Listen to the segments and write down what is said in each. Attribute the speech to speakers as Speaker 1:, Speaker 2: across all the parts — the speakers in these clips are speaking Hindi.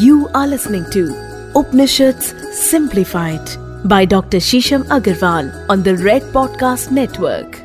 Speaker 1: You are listening to Upanishads Simplified by Dr. Shisham Agarwal on the Red Podcast Network.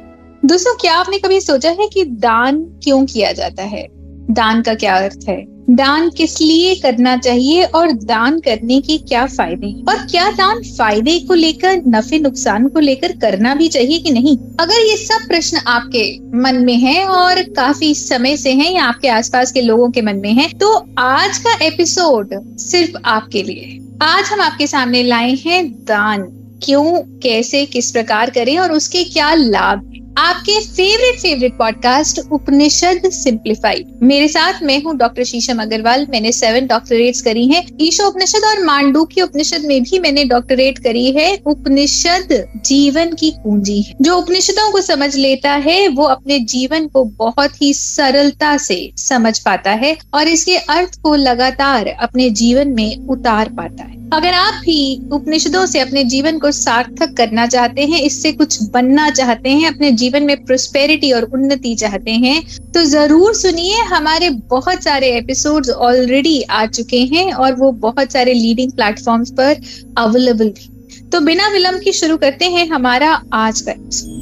Speaker 2: दोस्तों क्या आपने कभी सोचा है कि दान क्यों किया जाता है दान का क्या अर्थ है दान किस लिए करना चाहिए और दान करने के क्या फ़ायदे और क्या दान फ़ायदे को लेकर, नफे नुकसान को लेकर करना भी चाहिए कि नहीं? अगर ये सब प्रश्न आपके मन में है और काफ़ी समय से हैं या आपके आसपास के लोगों के मन में है तो आज का एपिसोड सिर्फ़ आपके लिए आज हम आपके सामने लाए हैं दान। क्यों? कैसे? किस प्रकार करें? और उसके क्या लाभ आपके favourite favourite podcast Upanishad simplified मेरे साथ मैं हूँ डॉक्टर शीशम अग्रवाल मैंने सेवन डॉक्टरेट्स करी हैं। ईशो उपनिषद और मांडू की उपनिषद में भी मैंने डॉक्टरेट करी है। उपनिषद जीवन की कुंजी है। जो उपनिषदों को समझ लेता है, वो अपने जीवन को बहुत ही सरलता से समझ पाता है और इसके अर्थ को लगातार अपने जीवन में उतार पाता है। अगर आप भी उपनिषदों से अपने जीवन को सार्थक करना चाहते हैं, इससे कुछ बनना चाहते हैं, अपने जीवन में प्रोस्पेरिटी और उन्नति चाहते हैं तो ज़रूर सुनिए, हमारे बहुत सारे एपिसोड्स ऑलरेडी आ चुके हैं और वो बहुत सारे लीडिंग प्लेटफॉर्म्स पर अवेलेबल भी। तो बिना विलंब की शुरू करते हैं हमारा आज का एपिसोड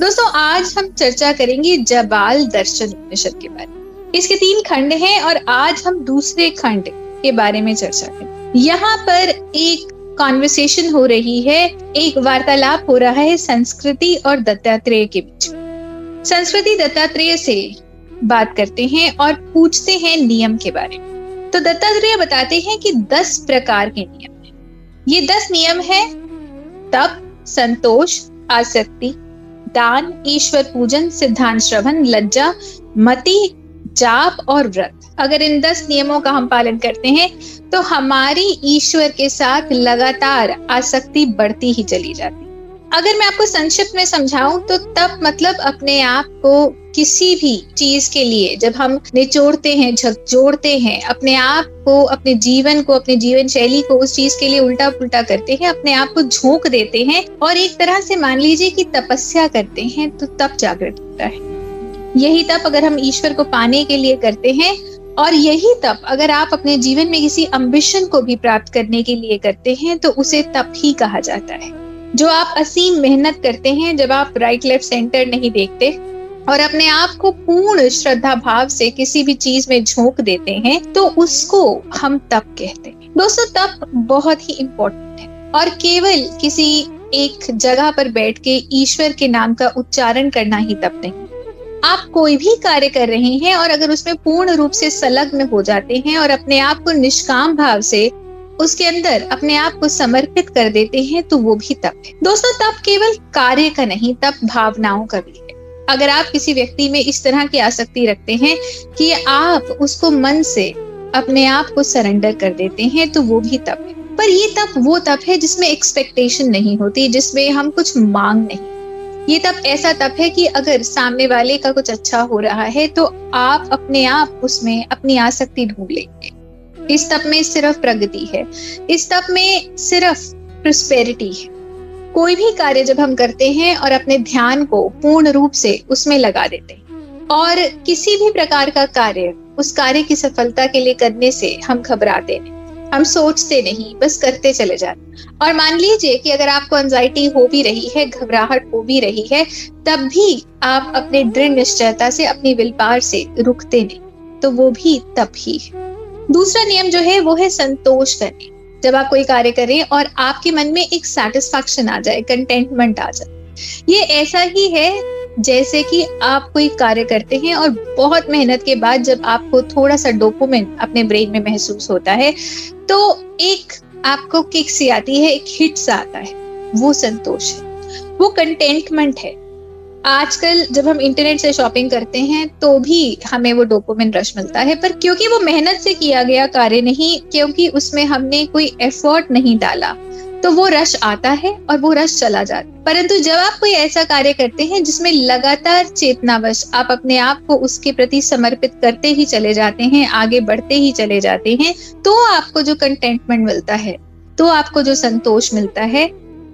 Speaker 2: दोस्तों, आज हम चर्चा करेंगे जबाल दर्शन उपनिषद के बारे में। इसके तीन खंड हैं और आज हम दूसरे खंड के बारे में चर्चा करेंगे। यहाँ पर एक कॉन्वर्सेशन हो रही है, एक वार्तालाप हो रहा है संस्कृति और दत्तात्रेय के बीच। संस्कृति दत्तात्रेय से बात करते हैं और पूछते हैं नियम के बारे में। तो दत्तात्रेय बताते हैं कि दस प्रकार के नियम हैं। ये दस नियम है, तप, संतोष, आसक्ति, दान, ईश्वर पूजन, सिद्धांत श्रवण, लज्जा, मति जाप और व्रत। अगर इन दस नियमों का हम पालन करते हैं तो हमारी ईश्वर के साथ लगातार आसक्ति बढ़ती ही चली जाती। अगर मैं आपको संक्षिप्त में समझाऊं तो तब मतलब अपने आप को किसी भी चीज़ के लिए, जब हम निचोड़ते हैं झकझोड़ते हैं, अपने आप को, अपने जीवन को, अपने जीवन शैली को उस चीज़ के लिए उल्टा पुल्टा करते हैं, अपने आप को झोंक देते हैं और एक तरह से मान लीजिए कि तपस्या करते हैं तो तब जागृत होता है। यही तप अगर हम ईश्वर को पाने के लिए करते हैं, और यही तप अगर आप अपने जीवन में किसी अम्बिशन को भी प्राप्त करने के लिए करते हैं तो उसे तप ही कहा जाता है। जो आप असीम मेहनत करते हैं, जब आप राइट लेफ़्ट सेंटर नहीं देखते, और अपने आप को पूर्ण श्रद्धा भाव से किसी भी चीज़ में झोंक देते हैं तो उसको हम तप कहते हैं। दोस्तों, तप बहुत ही इम्पोर्टेंट है, और केवल किसी एक जगह पर बैठ के ईश्वर के नाम का उच्चारण करना ही तप नहीं। आप कोई भी कार्य कर रहे हैं और अगर उसमें पूर्ण रूप से संलग्न हो जाते हैं और अपने आप को निष्काम भाव से उसके अंदर अपने आप को समर्पित कर देते हैं तो वो भी तप है। दोस्तों, तप केवल कार्य का नहीं, तप भावनाओं का भी है। अगर आप किसी व्यक्ति में इस तरह की आसक्ति रखते हैं कि आप उसको मन से अपने आप को सरेंडर कर देते हैं तो वो भी तप है। पर ये तप, वो तप है जिसमें एक्सपेक्टेशन नहीं होती, जिसमें हम कुछ मांग नहीं ये तब ऐसा तप है कि अगर सामने वाले का कुछ अच्छा हो रहा है तो आप अपने आप उसमें अपनी आसक्ति ढूंढ लेंगे। इस तप में सिर्फ़ प्रगति है। इस तप में सिर्फ़ प्रोस्पेरिटी है। कोई भी कार्य जब हम करते हैं और अपने ध्यान को पूर्ण रूप से उसमें लगा देते हैं, और किसी भी प्रकार का कार्य उस कार्य की सफलता के लिए करने से हम घबराते नहीं। हम सोचते नहीं, बस करते चले जाते और मान लीजिए कि अगर आपको एंजाइटी हो भी रही है, घबराहट हो भी रही है, तब भी आप अपने दृढ़ निश्चयता से, अपनी विलपार से रुकते नहीं तो वो भी तब ही दूसरा नियम जो है, वो है संतोष करने। जब आप कोई कार्य करें और आपके मन में एक सेटिस्फैक्शन आ जाए कंटेंटमेंट आ जाए, ये ऐसा ही है जैसे कि आप कोई कार्य करते हैं और बहुत मेहनत के बाद जब आपको थोड़ा सा डोपोमिन अपने ब्रेन में महसूस होता है तो एक आपको किक सी आती है, एक हिट सा आता है। वो संतोष है। वो कंटेंटमेंट है। आजकल जब हम इंटरनेट से शॉपिंग करते हैं तो भी हमें वो डोपोमिन रश मिलता है। पर क्योंकि वो मेहनत से किया गया कार्य नहीं, क्योंकि उसमें हमने कोई एफर्ट नहीं डाला। तो वो रश आता है और वो रश चला जाता है। परंतु जब आप कोई ऐसा कार्य करते हैं जिसमें लगातार चेतनावश आप अपने आप को उसके प्रति समर्पित करते ही चले जाते हैं, आगे बढ़ते ही चले जाते हैं तो आपको जो कंटेंटमेंट मिलता है तो आपको जो संतोष मिलता है,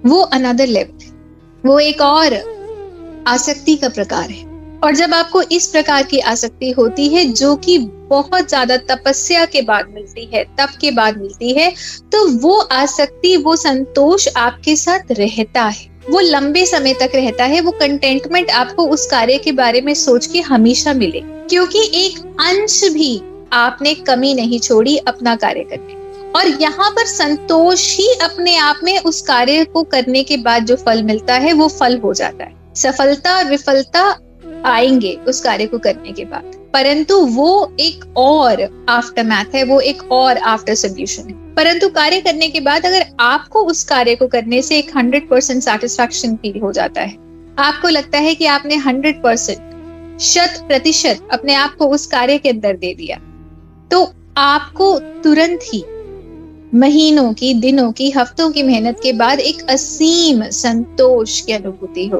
Speaker 2: वो अनदर लेवल वो एक और आसक्ति का प्रकार है। और जब आपको इस प्रकार की आसक्ति होती है, जो कि बहुत ज़्यादा तपस्या के बाद मिलती है, तप के बाद मिलती है तो वो आसक्ति, वो संतोष आपके साथ रहता है। वो लंबे समय तक रहता है, वो कंटेंटमेंट आपको उस कार्य के बारे में सोच के हमेशा मिले। क्योंकि एक अंश भी आपने कमी नहीं छोड़ी अपना कार्य करने। और यहाँ पर संतोष ही अपने आप में उस कार्य को करने के बाद जो फल मिलता है, वो फल हो जाता है। सफलता और विफलता आएँगे उस कार्य को करने के बाद। परंतु वो एक और आफ्टर मैथ है, वो एक और आफ्टर सोल्यूशन है। परंतु कार्य करने के बाद अगर आपको उस कार्य को करने से एक हंड्रेड परसेंट सेटिस्फैक्शन फील हो जाता है, आपको लगता है कि आपने हंड्रेड परसेंट शत प्रतिशत अपने आप को उस कार्य के अंदर दे दिया तो आपको तुरंत ही महीनों की, दिनों की, हफ्तों की मेहनत के बाद एक असीम संतोष की अनुभूति हो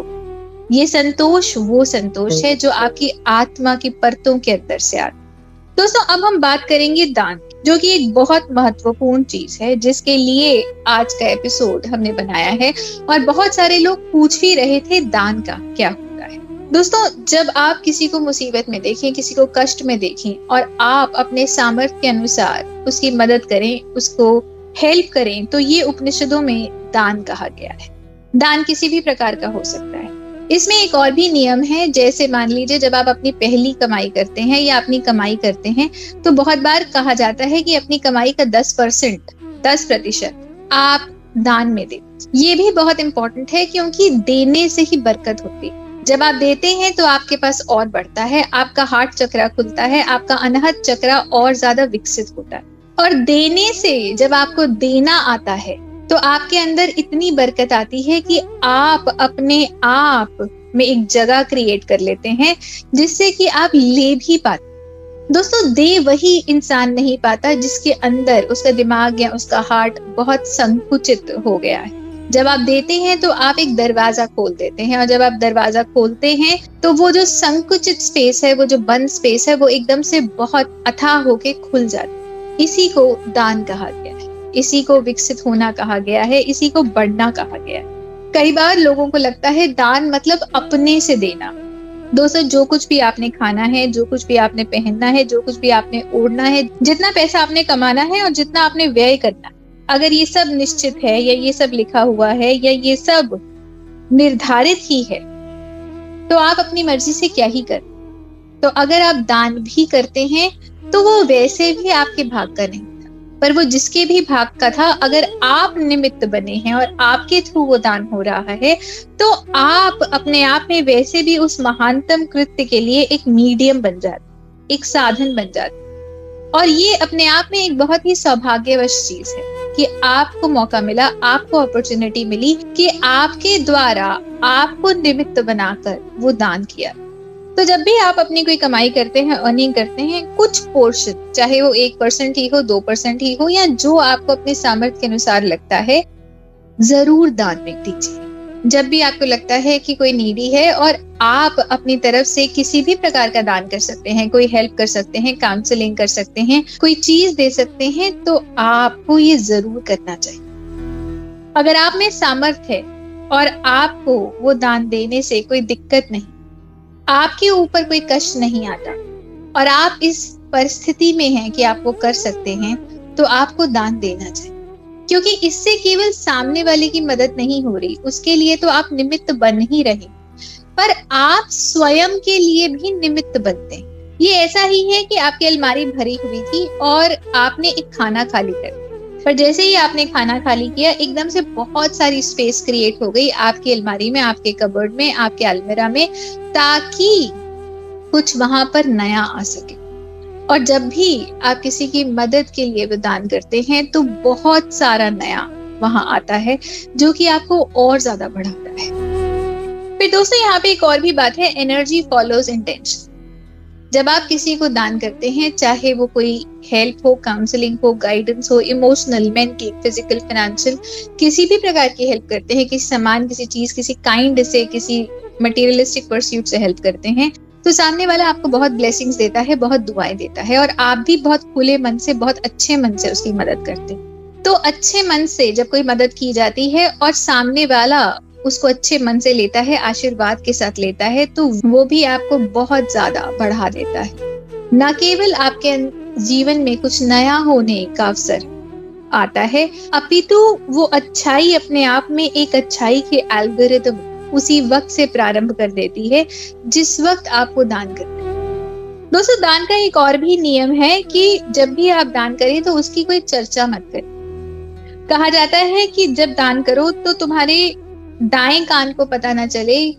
Speaker 2: ये संतोष, वो संतोष है जो आपकी आत्मा की परतों के अंदर से आता दोस्तों, अब हम बात करेंगे दान जो कि एक बहुत महत्वपूर्ण चीज़ है, जिसके लिए आज का एपिसोड हमने बनाया है और बहुत सारे लोग पूछ भी रहे थे दान का क्या होता है। दोस्तों, जब आप किसी को मुसीबत में देखें, किसी को कष्ट में देखें और आप अपने सामर्थ्य के अनुसार उसकी मदद करें, उसको हेल्प करें तो ये उपनिषदों में दान कहा गया है। दान किसी भी प्रकार का हो सकता है। इसमें एक और भी नियम है, जैसे मान लीजिए जब आप अपनी पहली कमाई करते हैं या अपनी कमाई करते हैं तो बहुत बार कहा जाता है कि अपनी कमाई का दस परसेंट, दस प्रतिशत आप दान में दे। ये भी बहुत इंपॉर्टेंट है क्योंकि देने से ही बरकत होती है। जब आप देते हैं तो आपके पास और बढ़ता है, आपका हार्ट चक्रा खुलता है, आपका अनहद चक्रा और ज़्यादा विकसित होता है। और देने से जब आपको देना आता है तो आपके अंदर इतनी बरकत आती है कि आप अपने आप में एक जगह क्रिएट कर लेते हैं, जिससे कि आप ले भी पाते दोस्तों, दे वही इंसान नहीं पाता जिसके अंदर उसका दिमाग या उसका हार्ट बहुत संकुचित हो गया है। जब आप देते हैं तो आप एक दरवाज़ा खोल देते हैं और जब आप दरवाज़ा खोलते हैं तो वो जो संकुचित स्पेस है, वो जो बंद स्पेस है, वो एकदम से बहुत अथाह होके खुल जाती इसी को दान कहा गया इसी को विकसित होना कहा गया है, इसी को बढ़ना कहा गया है। कई बार लोगों को लगता है दान मतलब अपने से देना। दोस्तों, जो कुछ भी आपने खाना है, जो कुछ भी आपने पहनना है, जो कुछ भी आपने ओढ़ना है, जितना पैसा आपने कमाना है और जितना आपने व्यय करना है। अगर ये सब निश्चित है या ये सब लिखा हुआ है या ये सब निर्धारित ही है तो आप अपनी मर्ज़ी से क्या ही कर। तो अगर आप दान भी करते हैं तो वो वैसे भी आपके भाग का नहीं। पर वो जिसके भी भाग का था, अगर आप निमित्त बने हैं और आपके थ्रू वो दान हो रहा है तो आप अपने आप में वैसे भी उस महानतम कृत्य के लिए एक मीडियम बन जाते एक साधन बन जाते और ये अपने आप में एक बहुत ही सौभाग्यवश चीज़ है कि आपको मौका मिला, आपको अपॉर्चुनिटी मिली कि आपके द्वारा आपको निमित्त बनाकर वो दान किया। तो जब भी आप अपनी कोई कमाई करते हैं अर्निंग करते हैं, कुछ पोर्शन चाहे वो एक परसेंट ही हो, दो परसेंट ही हो, या जो आपको अपने सामर्थ्य के अनुसार लगता है, ज़रूर दान में दीजिए। जब भी आपको लगता है कि कोई नीडी है और आप अपनी तरफ़ से किसी भी प्रकार का दान कर सकते हैं, कोई हेल्प कर सकते हैं काउंसलिंग कर सकते हैं, कोई चीज़ दे सकते हैं तो आपको ये ज़रूर करना चाहिए। अगर आप में सामर्थ्य है और आपको वो दान देने से कोई दिक्कत नहीं आपके ऊपर कोई कष्ट नहीं आता। और आप इस परिस्थिति में हैं कि आप वो कर सकते हैं तो आपको दान देना चाहिए। क्योंकि इससे केवल सामने वाले की मदद नहीं हो रही, उसके लिए तो आप निमित्त बन ही रहे। पर आप स्वयं के लिए भी निमित्त बनते हैं। ये ऐसा ही है कि आपकी अलमारी भरी हुई थी और आपने एक खाना खाली कर पर जैसे ही आपने खाना खाली किया, एकदम से बहुत सारी स्पेस क्रिएट हो गई आपकी अलमारी में, आपके कबर्ड में, आपके अलमेरा में, ताकि कुछ वहाँ पर नया आ सके। और जब भी आप किसी की मदद के लिए विदान करते हैं तो बहुत सारा नया वहाँ आता है, जो कि आपको और ज़्यादा बढ़ाता है। फिर दोस्तों, यहाँ पे एक और भी बात है एनर्जी फॉलोज इंटेंशन जब आप किसी को दान करते हैं, चाहे वो कोई हेल्प हो काउंसलिंग हो गाइडेंस हो इमोशनल मेंटल फ़िज़िकल फाइनेंशियल किसी भी प्रकार की हेल्प करते हैं, किसी सामान, किसी चीज़, किसी काइंड से, किसी मटेरियलिस्टिक परस्यूट से हेल्प करते हैं तो सामने वाला आपको बहुत ब्लेसिंग्स देता है, बहुत दुआएँ देता है और आप भी बहुत खुले मन से, बहुत अच्छे मन से उसकी मदद करते हैं। तो अच्छे मन से जब कोई मदद की जाती है और सामने वाला उसको अच्छे मन से लेता है, आशीर्वाद के साथ लेता है तो वो भी आपको बहुत ज़्यादा बढ़ा देता है। न केवल आपके जीवन में कुछ नया होने का अवसर आता है, अपितु वो अच्छाई अपने आप में एक अच्छाई के एल्गोरिदम उसी वक्त से प्रारंभ कर देती है, जिस वक्त आपको दान करते दोस्तों, दान का एक और भी नियम है कि जब भी आप दान करें तो उसकी कोई चर्चा मत करें। कहा जाता है कि जब दान करो तो तुम्हारे दाएँ कान को पता ना चले,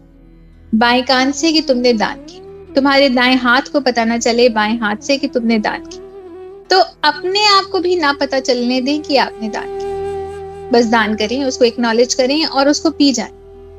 Speaker 2: बाएँ कान से कि तुमने दान की। तुम्हारे दाएँ हाथ को पता ना चले, बाएँ हाथ से कि तुमने दान की। तो अपने आप को भी ना पता चलने दें कि आपने दान किया बस दान करें, उसको एक्नॉलेज करें और उसको पी जाए।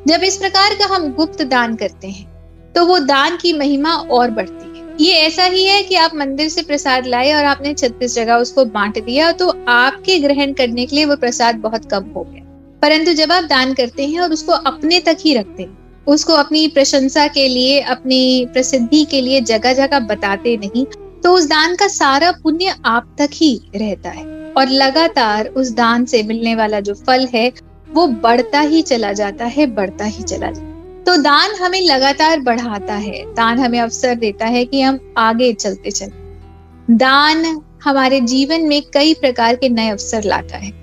Speaker 2: जब इस प्रकार का हम गुप्त दान करते हैं तो वो दान की महिमा और बढ़ती है। ये ऐसा ही है कि आप मंदिर से प्रसाद लाए और आपने छत्तीस जगह उसको बांट दिया तो आपके ग्रहण करने के लिए वो प्रसाद बहुत कम हो गया। परंतु जब आप दान करते हैं और उसको अपने तक ही रखते हैं, उसको अपनी प्रशंसा के लिए, अपनी प्रसिद्धि के लिए जगह जगह बताते नहीं तो उस दान का सारा पुण्य आप तक ही रहता है। और लगातार उस दान से मिलने वाला जो फल है, वो बढ़ता ही चला जाता है, बढ़ता ही चला जाता तो दान हमें लगातार बढ़ाता है, दान हमें अवसर देता है कि हम आगे चलते चले। दान हमारे जीवन में कई प्रकार के नए अवसर लाता है।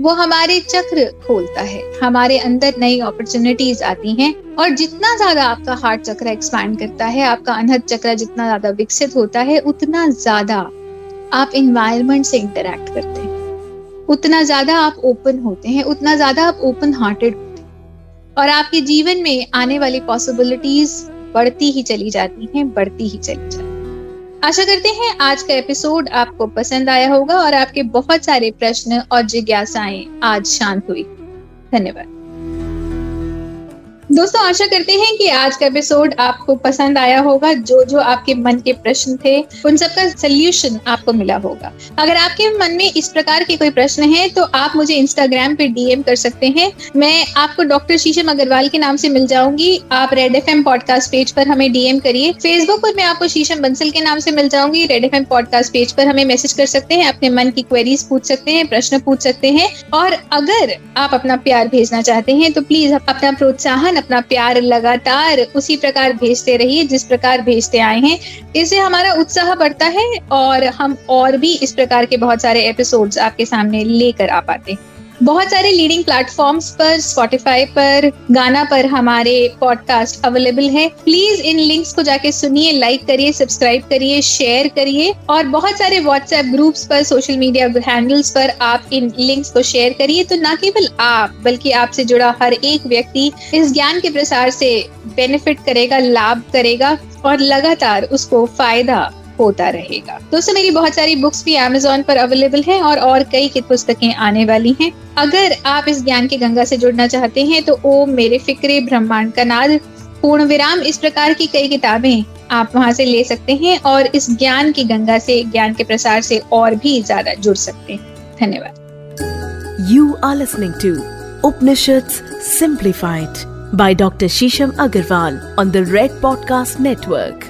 Speaker 2: वो हमारे चक्र खोलता है। हमारे अंदर नई अपॉर्चुनिटीज़ आती हैं और जितना ज़्यादा आपका हार्ट चक्र एक्सपैंड करता है, आपका अनहद चक्र जितना ज़्यादा विकसित होता है, उतना ज़्यादा आप इन्वायरमेंट से इंटरेक्ट करते हैं। उतना ज़्यादा आप ओपन होते हैं, उतना ज़्यादा आप ओपन हार्टेड होते हैं। और आपके जीवन में आने वाली पॉसिबिलिटीज बढ़ती ही चली जाती हैं, बढ़ती ही चली जाती आशा करते हैं आज का एपिसोड आपको पसंद आया होगा और आपके बहुत सारे प्रश्न और जिज्ञासाएँ आज शांत हुई। धन्यवाद। दोस्तों, आशा करते हैं कि आज का एपिसोड आपको पसंद आया होगा। जो जो आपके मन के प्रश्न थे, उन सबका सोल्यूशन आपको मिला होगा। अगर आपके मन में इस प्रकार के कोई प्रश्न है तो आप मुझे इंस्टाग्राम पे डीएम कर सकते हैं। मैं आपको डॉक्टर शीशम अग्रवाल के नाम से मिल जाऊँगी। आप रेड एफएम पॉडकास्ट पेज पर हमें डीएम करिए। फेसबुक पर मैं आपको शीशम बंसल के नाम से मिल जाऊँगी। रेड एफ़ पॉडकास्ट पेज पर हमें मैसेज कर सकते हैं। अपने मन की क्वेरीज पूछ सकते हैं, प्रश्न पूछ सकते हैं। और अगर आप अपना प्यार भेजना चाहते हैं तो प्लीज़ अपना प्रोत्साहन अपना प्यार लगातार उसी प्रकार भेजते रहिए, जिस प्रकार भेजते आए हैं। इससे हमारा उत्साह बढ़ता है और हम और भी इस प्रकार के बहुत सारे एपिसोड्स आपके सामने लेकर आ पाते हैं। बहुत सारे लीडिंग प्लेटफॉर्म्स पर स्पॉटिफाई पर, गाना पर हमारे पॉडकास्ट अवेलेबल है। प्लीज़ इन लिंक्स को जाके सुनिए लाइक करिए सब्सक्राइब करिए शेयर करिए और बहुत सारे व्हाट्सएप ग्रुप्स पर सोशल मीडिया हैंडल्स पर आप इन लिंक्स को शेयर करिए। तो न केवल आप, बल्कि आपसे जुड़ा हर एक व्यक्ति इस ज्ञान के प्रसार से बेनिफिट करेगा, लाभ करेगा और लगातार उसको फ़ायदा होता रहेगा। दोस्तों, मेरी बहुत सारी बुक्स भी अमेजोन पर अवेलेबल हैं और और कई पुस्तकें आने वाली हैं। अगर आप इस ज्ञान की गंगा से जुड़ना चाहते हैं तो ओम मेरे फिक्रे ब्रह्मांड का नाद, पूर्ण विराम, इस प्रकार की कई किताबें आप वहाँ से ले सकते हैं और इस ज्ञान की गंगा से, ज्ञान के प्रसार से और भी ज़्यादा जुड़ सकते हैं। धन्यवाद।
Speaker 1: You are listening to Upanishad simplified by doctor Sheesham Agarwal on the Red podcast network